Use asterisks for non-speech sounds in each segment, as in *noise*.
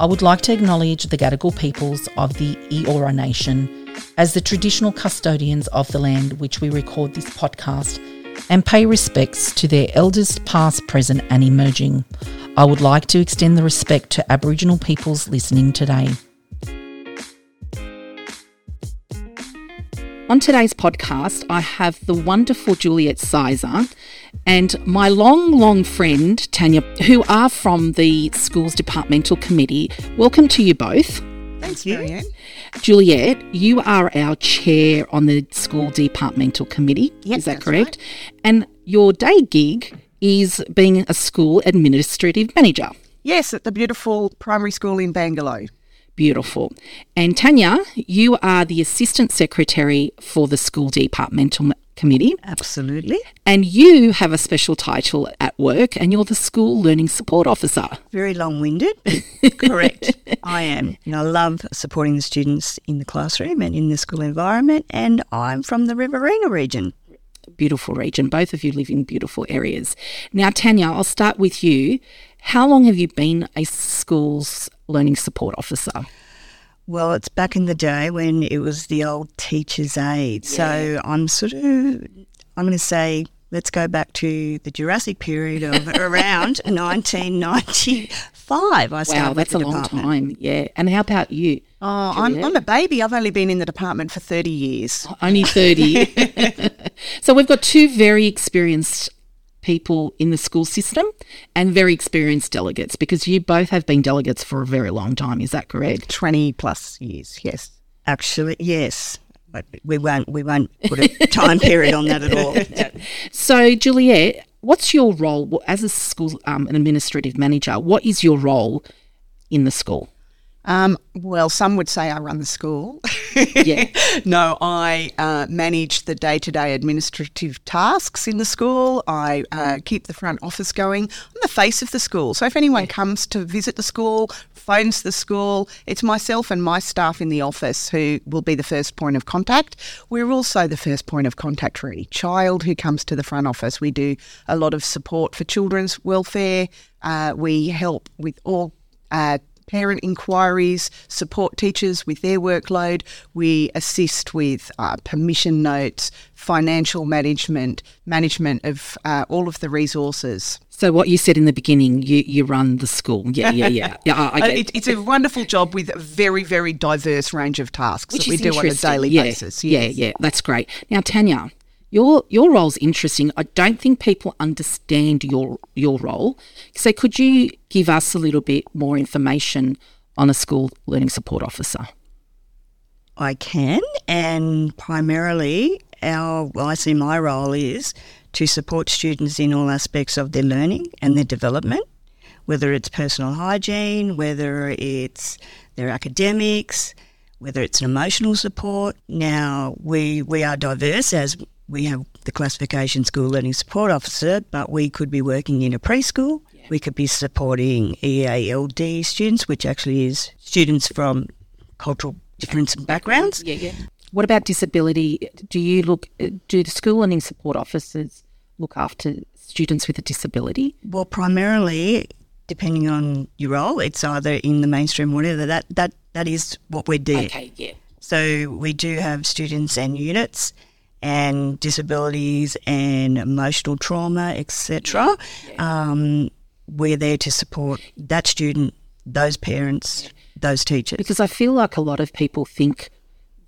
I would like to acknowledge the Gadigal peoples of the Eora Nation as the traditional custodians of the land which we record this podcast and pay respects to their elders past, present, and emerging. I would like to extend the respect to Aboriginal peoples listening today. On today's podcast, I have the wonderful Juliet Sizer and my long, long friend Tanya, who are from the school's departmental committee. Welcome to you both. Thanks, Marianne. Juliet, you are our chair on the school departmental committee. Yep, is that that's correct? And your day gig is being a school administrative manager. Yes, at the beautiful primary school in Bangalow. Beautiful. And Tanya, you are the assistant secretary for the school departmental committee. Absolutely. And you have a special title at work, and you're the school learning support officer. Very long winded. *laughs* Correct. I am. And I love supporting the students in the classroom and in the school environment. And I'm from the Riverina region. Beautiful region. Both of you live in beautiful areas. Now, Tanya, I'll start with you. How long have you been a school's learning support officer? Well, it's back in the day when it was the old teacher's aide. So I'm sort of, I'm going to say, let's go back to the Jurassic period of *laughs* around 1995. I Wow, started that's a the long time. Yeah. And how about you? Oh, I'm, I'm a baby. I've only been in the department for 30 years. Only 30. *laughs* *laughs* so we've got two very experienced people in the school system and very experienced delegates because you both have been delegates for a very long time. Is that correct? 20 plus years, yes. Actually, yes. But we won't, we won't put a *laughs* time period on that at all. *laughs* So, Juliet, what's your role as a school um, an administrative manager? What is your role in the school? Um, well, some would say I run the school. *laughs* Yeah. no, I uh, manage the day to day administrative tasks in the school. I uh, keep the front office going. I'm the face of the school. So if anyone comes to visit the school, phones the school, it's myself and my staff in the office who will be the first point of contact. We're also the first point of contact for any child who comes to the front office. We do a lot of support for children's welfare. Uh, we help with all uh, parent inquiries, support teachers with their workload. We assist with uh, permission notes, financial management, management of uh, all of the resources. So, what you said in the beginning, you, you run the school. Yeah, yeah, yeah. *laughs* yeah Uh, get it, it's a wonderful job with a very, very diverse range of tasks Which that we do on a daily yeah, basis. Yeah, yes. yeah, that's great. Now, Tanya, your your role's interesting. I don't think people understand your your role. So, could you give us a little bit more information on a school learning support officer? I can, and primarily, our well, I see my role is to support students in all aspects of their learning and their development, whether it's personal hygiene, whether it's their academics, whether it's an emotional support. Now, we, we are diverse as we have the classification school learning support officer, but we could be working in a preschool. We could be supporting EALD students, which actually is students from cultural difference and backgrounds. Yeah, yeah. What about disability? Do you look? Do the school learning support officers look after students with a disability? Well, primarily, depending on your role, it's either in the mainstream or whatever. That that that is what we do. Okay, yeah. So we do have students and units and disabilities and emotional trauma, etc. Um, we're there to support that student, those parents, those teachers. Because I feel like a lot of people think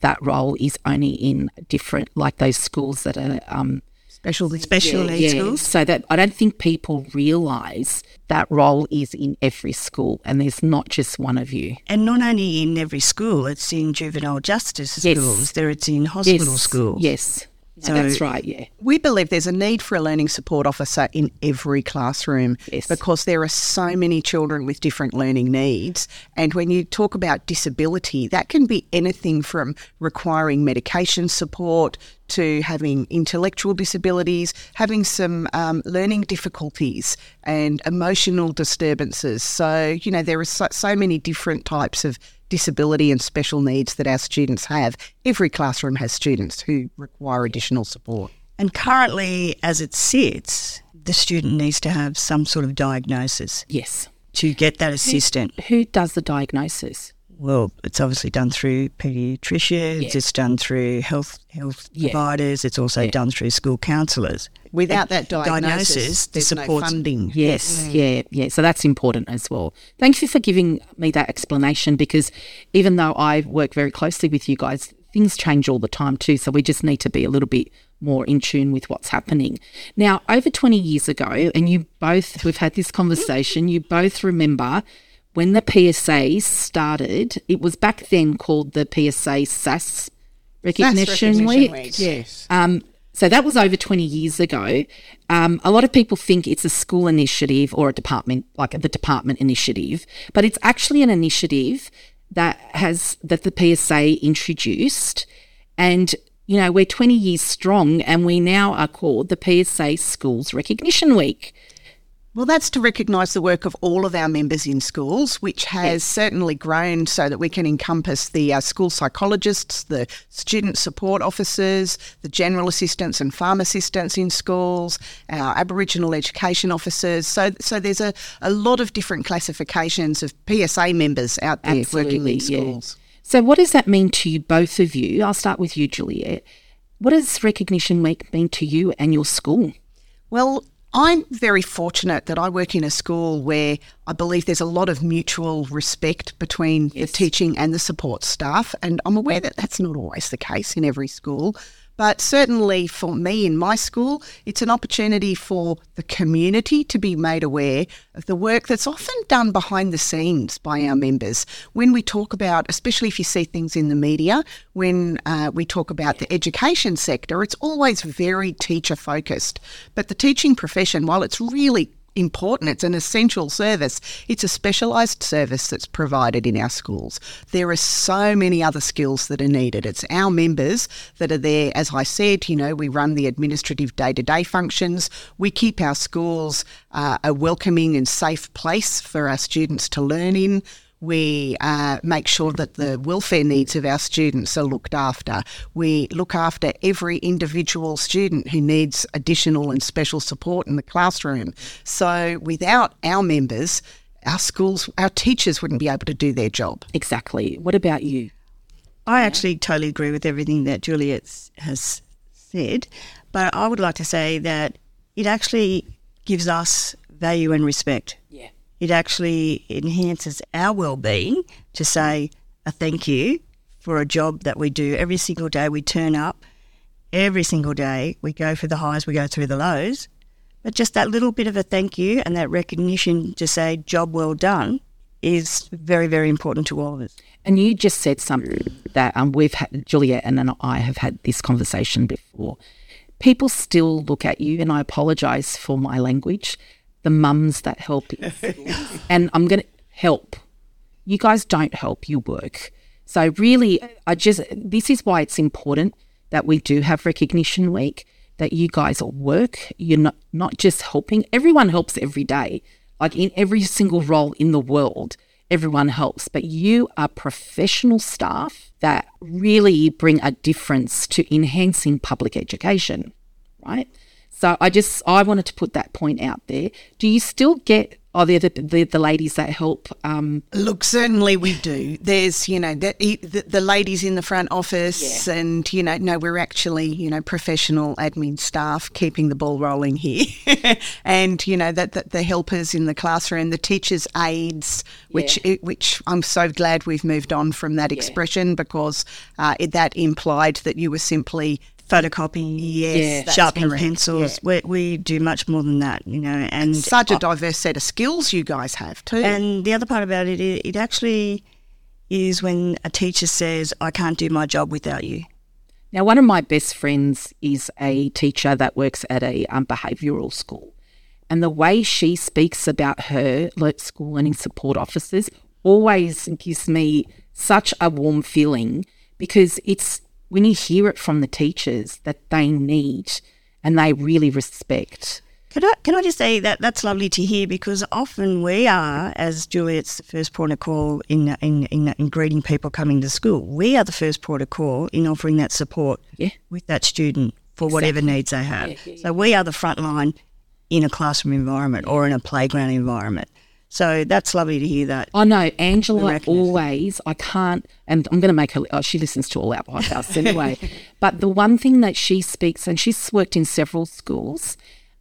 that role is only in different, like those schools that are um, Special Special needs schools. So that I don't think people realise that role is in every school, and there's not just one of you. And not only in every school, it's in juvenile justice Yes. schools. There, it's in hospital yes, schools. Yes, So- that's right. Yeah. We believe there's a need for a learning support officer in every classroom Yes. because there are so many children with different learning needs. And when you talk about disability, that can be anything from requiring medication support to having intellectual disabilities, having some um, learning difficulties and emotional disturbances. So, you know, there are so, so many different types of disability and special needs that our students have. Every classroom has students who require additional support. And currently, as it sits, the student needs to have some sort of diagnosis Yes. to get that assistant. Who does the diagnosis? Well, it's obviously done through paediatricians. Yeah. It's done through health health Yeah. providers. It's also Yeah. done through school counsellors. Without that diagnosis, diagnosis, the there's no funding. Yes, mm. yeah, yeah. So that's important as well. Thank you for giving me that explanation because even though I work very closely with you guys, things change all the time too. So we just need to be a little bit more in tune with what's happening. Now, over 20 years ago, and you both, we've had this conversation, you both remember when the PSA started, it was back then called the PSA SAS Recognition, recognition Week. week. Yes. Um, so that was over 20 years ago. Um, a lot of people think it's a school initiative or a department, like the department initiative, but it's actually an initiative that has that the PSA introduced, and you know we're 20 years strong, and we now are called the PSA Schools Recognition Week. Well, that's to recognise the work of all of our members in schools, which has certainly grown so that we can encompass the uh, school psychologists, the student support officers, the general assistants and farm assistants in schools, our Aboriginal education officers. So, so there's a, a lot of different classifications of PSA members out there working in yeah. schools. So, what does that mean to you, both of you? I'll start with you, Juliet. What does Recognition Week mean to you and your school? Well, I'm very fortunate that I work in a school where I believe there's a lot of mutual respect between the teaching and the support staff. And I'm aware that that's not always the case in every school. But certainly for me in my school, it's an opportunity for the community to be made aware of the work that's often done behind the scenes by our members. When we talk about, especially if you see things in the media, when uh, we talk about the education sector, it's always very teacher focused. But the teaching profession, while it's really important. It's an essential service. It's a specialised service that's provided in our schools. There are so many other skills that are needed. It's our members that are there. As I said, you know, we run the administrative day to day functions. We keep our schools uh, a welcoming and safe place for our students to learn in. We uh, make sure that the welfare needs of our students are looked after. We look after every individual student who needs additional and special support in the classroom. So, without our members, our schools, our teachers wouldn't be able to do their job. Exactly. What about you? I actually totally agree with everything that Juliet has said, but I would like to say that it actually gives us value and respect. Yeah. It actually enhances our well-being to say a thank you for a job that we do every single day. We turn up every single day. We go through the highs, we go through the lows. But just that little bit of a thank you and that recognition to say job well done is very, very important to all of us. And you just said something that um, we've had, Juliet and I have had this conversation before. People still look at you, and I apologise for my language, the mums that help in schools. *laughs* and I'm going to help. You guys don't help, you work. So, really, I just, this is why it's important that we do have Recognition Week, that you guys work. You're not, not just helping, everyone helps every day. Like in every single role in the world, everyone helps, but you are professional staff that really bring a difference to enhancing public education, right? So I just I wanted to put that point out there. Do you still get are there the, the, the ladies that help um, Look, certainly we do. There's, you know, the, the, the ladies in the front office, and you know, no, we're actually, you know, professional admin staff keeping the ball rolling here, *laughs* and you know that, that the helpers in the classroom, the teachers' aides, which it, which I'm so glad we've moved on from that expression because uh, it, that implied that you were simply photocopying, Yes, sharpening pencils. We, we do much more than that, you know. And such a diverse set of skills you guys have too. and the other part about it, it, it actually is when a teacher says, "I can't do my job without you." Now, one of my best friends is a teacher that works at a um, behavioural school. And the way she speaks about her school learning support officers always gives me such a warm feeling because it's when you hear it from the teachers that they need and they really respect. Can I, can I just say that that's lovely to hear because often we are, as Juliet's the first port of call in, in, in, in greeting people coming to school, we are the first port of call in offering that support Yeah. with that student for whatever needs they have. So we are the front line in a classroom environment or in a playground environment. So that's lovely to hear that. I know Angela always. I can't, and I'm going to make her. Oh, she listens to all our podcasts anyway. *laughs* but the one thing that she speaks, and she's worked in several schools.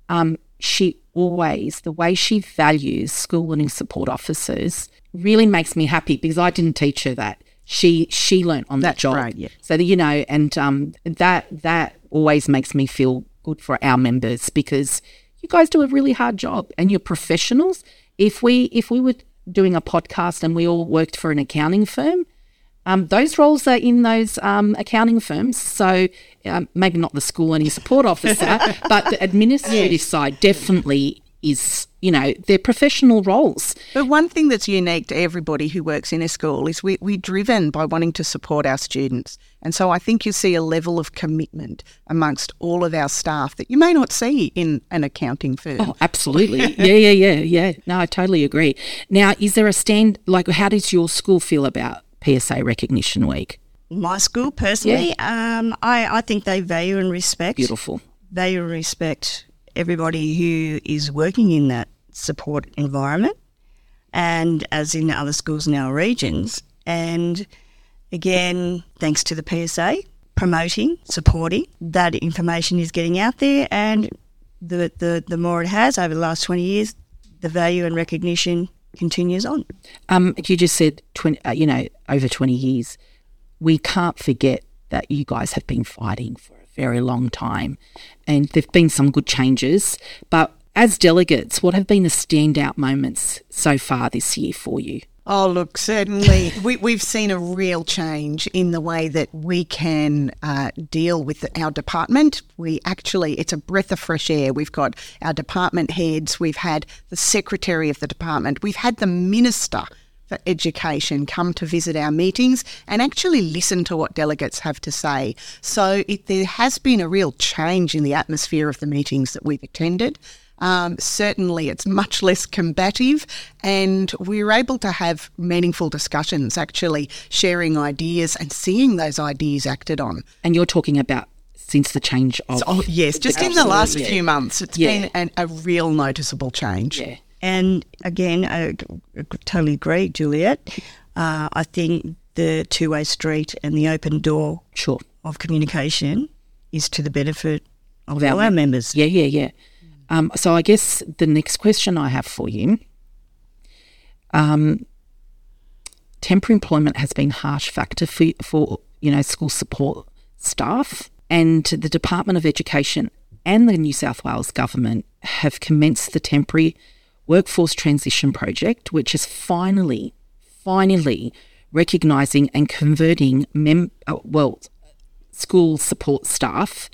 Um, she always the way she values school learning support officers really makes me happy because I didn't teach her that. She she learnt on That's the job. right, yeah. So that you know, and um, that that always makes me feel good for our members because you guys do a really hard job and you're professionals. If we if we were doing a podcast and we all worked for an accounting firm, um, those roles are in those um, accounting firms. So um, maybe not the school learning support officer, *laughs* but the administrative side definitely is. You know, they're professional roles. But one thing that's unique to everybody who works in a school is we, we're driven by wanting to support our students. And so I think you see a level of commitment amongst all of our staff that you may not see in an accounting firm. Oh, absolutely. *laughs* yeah, yeah, yeah, yeah. No, I totally agree. Now, is there a stand like how does your school feel about PSA Recognition Week? My school, personally, um, I, I think they value and respect Beautiful. value and respect everybody who is working in that support environment and as in other schools in our regions. And again, thanks to the PSA promoting, supporting, that information is getting out there and the, the, the more it has over the last 20 years, the value and recognition continues on. Um, you just said 20, uh, you know, over 20 years. We can't forget that you guys have been fighting for very long time and there've been some good changes. But as delegates, what have been the standout moments so far this year for you? Oh, look, certainly *laughs* we, we've seen a real change in the way that we can uh, deal with our department. We actually, it's a breath of fresh air. We've got our department heads, we've had the secretary of the department, we've had the minister for education come to visit our meetings and actually listen to what delegates have to say. So it, there has been a real change in the atmosphere of the meetings that we've attended. Um, certainly, it's much less combative, and we're able to have meaningful discussions, actually sharing ideas and seeing those ideas acted on. And you're talking about since the change of. Oh, yes, just in the last Absolutely. few months, it's Yeah. been an, a real noticeable change. Yeah. And again, I I totally agree, Juliet. Uh, I think the two way street and the open door Sure. of communication is to the benefit of our our members. Yeah, yeah, yeah. Um, so I guess the next question I have for you, um, temporary employment has been a harsh factor for, for you know school support staff, and the Department of Education and the New South Wales government have commenced the temporary workforce transition project, which is finally, finally recognising and converting mem- uh, well school support staff,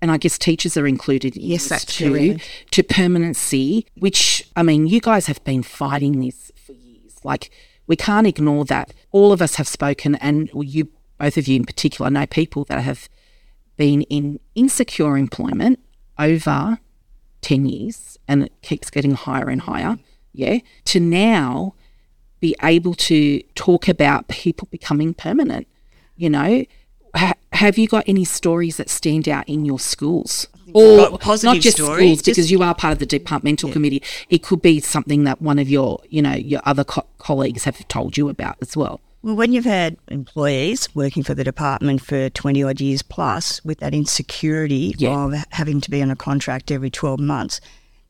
and I guess teachers are included in Yes, this too, to permanency, which, I mean, you guys have been fighting this for years. Like, we can't ignore that. All of us have spoken, and you, both of you in particular, know people that have been in insecure employment over 10 years, and it keeps getting higher and higher, yeah, to now be able to talk about people becoming permanent. You know, ha- have you got any stories that stand out in your schools? Or positive not just stories, schools, just- because you are part of the departmental committee. It could be something that one of your, you know, your other co- colleagues have told you about as well. Well, when you've had employees working for the department for 20 odd years plus with that insecurity Yeah. of having to be on a contract every 12 months,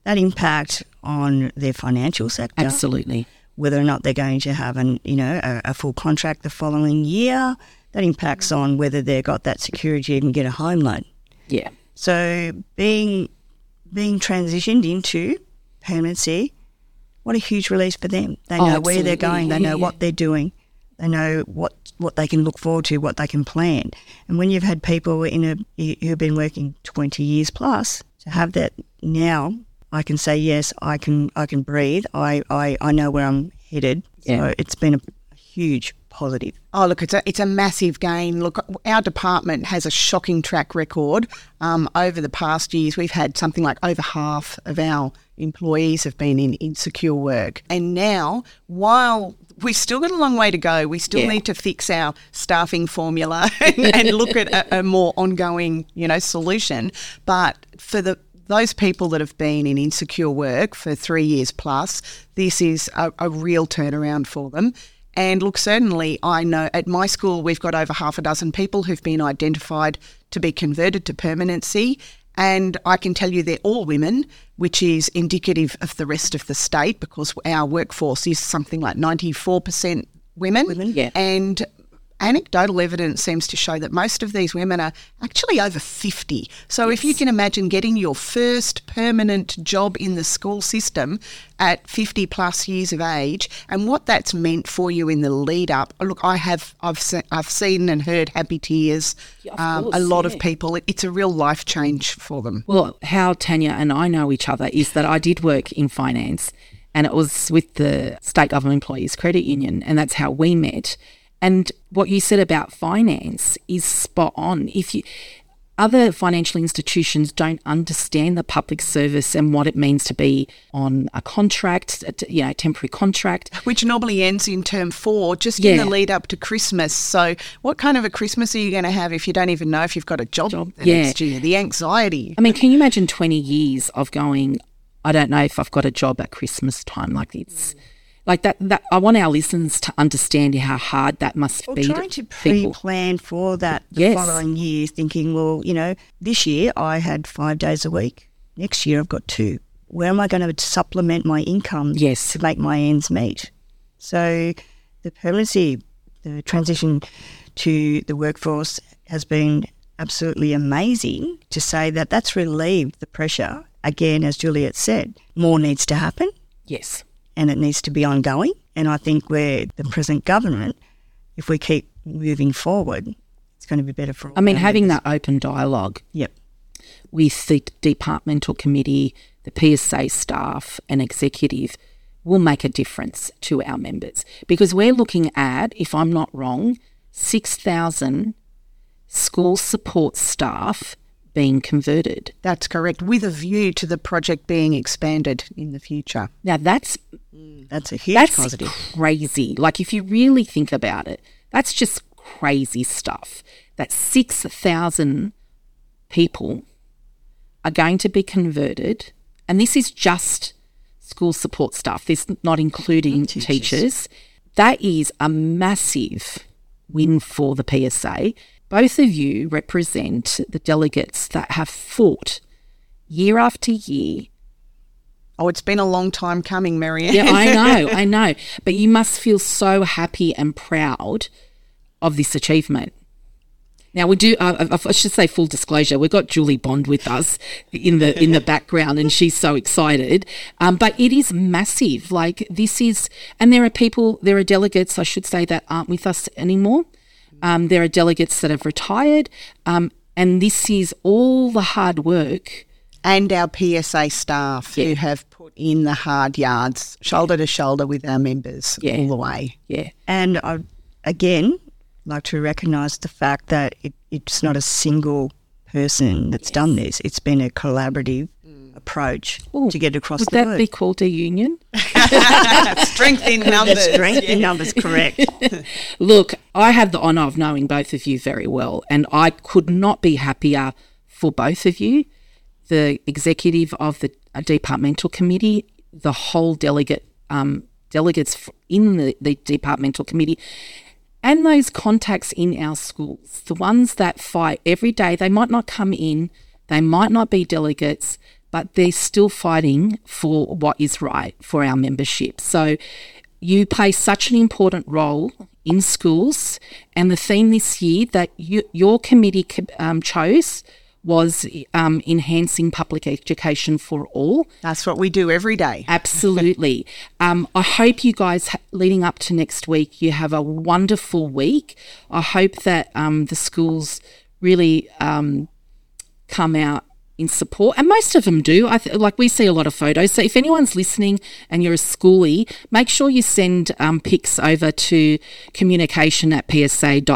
that impact on their financial sector, Absolutely. whether or not they're going to have an, you know, a, a full contract the following year, that impacts on whether they've got that security to even get a home loan. Yeah. So being being transitioned into permanency, what a huge release for them. They Oh, know where they're going. They Yeah, know yeah. what they're doing. They know what what they can look forward to, what they can plan. And when you've had people in a who've been working twenty years plus to have that now, I can say yes. I can I can breathe. I I, I know where I'm headed. Yeah. So it's been a huge positive. Oh, look, it's a, it's a massive gain. Look, our department has a shocking track record. Um, over the past years, we've had something like over half of our employees have been in insecure work. And now, while we've still got a long way to go, we still Yeah. need to fix our staffing formula *laughs* and, and look at a, a more ongoing, you know, solution. But for the those people that have been in insecure work for three years plus, this is a, a real turnaround for them. And look, certainly, I know at my school we've got over half a dozen people who've been identified to be converted to permanency. And I can tell you they're all women, which is indicative of the rest of the state because our workforce is something like 94% women. Women, yeah. And anecdotal evidence seems to show that most of these women are actually over 50. So if you can imagine getting your first permanent job in the school system at 50 plus years of age and what that's meant for you in the lead up. Look, I have I've se- I've seen and heard happy tears. Yeah, um, course, a lot yeah. of people it, it's a real life change for them. Well, how Tanya and I know each other is that I did work in finance and it was with the State Government Employees Credit Union, and that's how we met. And what you said about finance is spot on. If you other financial institutions don't understand the public service and what it means to be on a contract, a you know, temporary contract. which normally ends in term four, just in the lead up to Christmas. So, what kind of a Christmas are you going to have if you don't even know if you've got a job, Job, the yeah. next year? The anxiety. I mean, can you imagine 20 years of going, I don't know if I've got a job at Christmas time? Like it's like that, that I want our listeners to understand how hard that must Well, be. trying to people. pre-plan for that the Yes. following year, thinking, well, you know, this year I had five days a week. Next year I've got two. Where am I going to supplement my income Yes. to make my ends meet? So the permanency, the transition to the workforce has been absolutely amazing to say that that's relieved the pressure. Again, as Juliet said, more needs to happen Yes. And it needs to be ongoing. And I think where the present government, if we keep moving forward, it's going to be better for all. I mean, having members. that open dialogue Yep. with the departmental committee, the PSA staff, and executive will make a difference to our members because we're looking at, if I'm not wrong, 6,000 school support staff being converted. That's correct, with a view to the project being expanded in the future. Now, that's That's a huge that's positive. crazy. Like if you really think about it, that's just crazy stuff. That six thousand people are going to be converted, and this is just school support staff. This not including Teachers. teachers. That is a massive win for the PSA. Both of you represent the delegates that have fought year after year Oh, it's been a long time coming, Marianne. yeah, I know, *laughs* I know. But you must feel so happy and proud of this achievement. Now we do. Uh, I I should say full disclosure. We've got Julie Bond with us in the in the background, and she's so excited. Um, but it is massive. Like this is, and there are people, there are delegates, I should say, that aren't with us anymore. Um, there are delegates that have retired, um, and this is all the hard work. and our PSA staff who have put in the hard yards, shoulder to shoulder with our members Yeah. all the way. Yeah, And I, again, like to recognise the fact that it, it's not a single person that's done this. It's been a collaborative approach Ooh, to get across would the that word. be called a union? *laughs* Strength in numbers. Strength in numbers, correct. *laughs* Look, I have the honour of knowing both of you very well, and I could not be happier for both of you, the executive of the uh, departmental committee, the whole delegate um, delegates in the, the departmental committee, and those contacts in our schools, the ones that fight every day. They might not come in, they might not be delegates, but they're still fighting for what is right for our membership. So you play such an important role in schools, and the theme this year that you, your committee um, chose was um, enhancing public education for all. That's what we do every day. *laughs* Absolutely. um, I hope you guys, ha- leading up to next week, you have a wonderful week. I hope that um, the schools really um, come out in support, and most of them do. I th- like we see a lot of photos. So if anyone's listening and you're a schoolie, make sure you send um, pics over to communication at psa.asn.au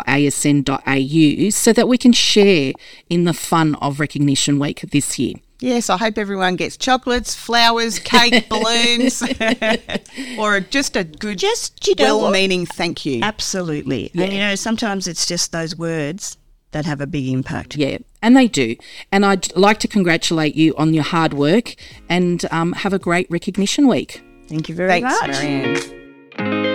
so that we can share in the fun of Recognition Week this year. Yes, I hope everyone gets chocolates, flowers, cake, *laughs* balloons, *laughs* or just a good, Just, you know well-meaning thank you. Absolutely. And you know, sometimes it's just those words that have a big impact. Yeah, and they do. And I'd like to congratulate you on your hard work and um, have a great recognition week. Thank you very Thanks, much. Marianne.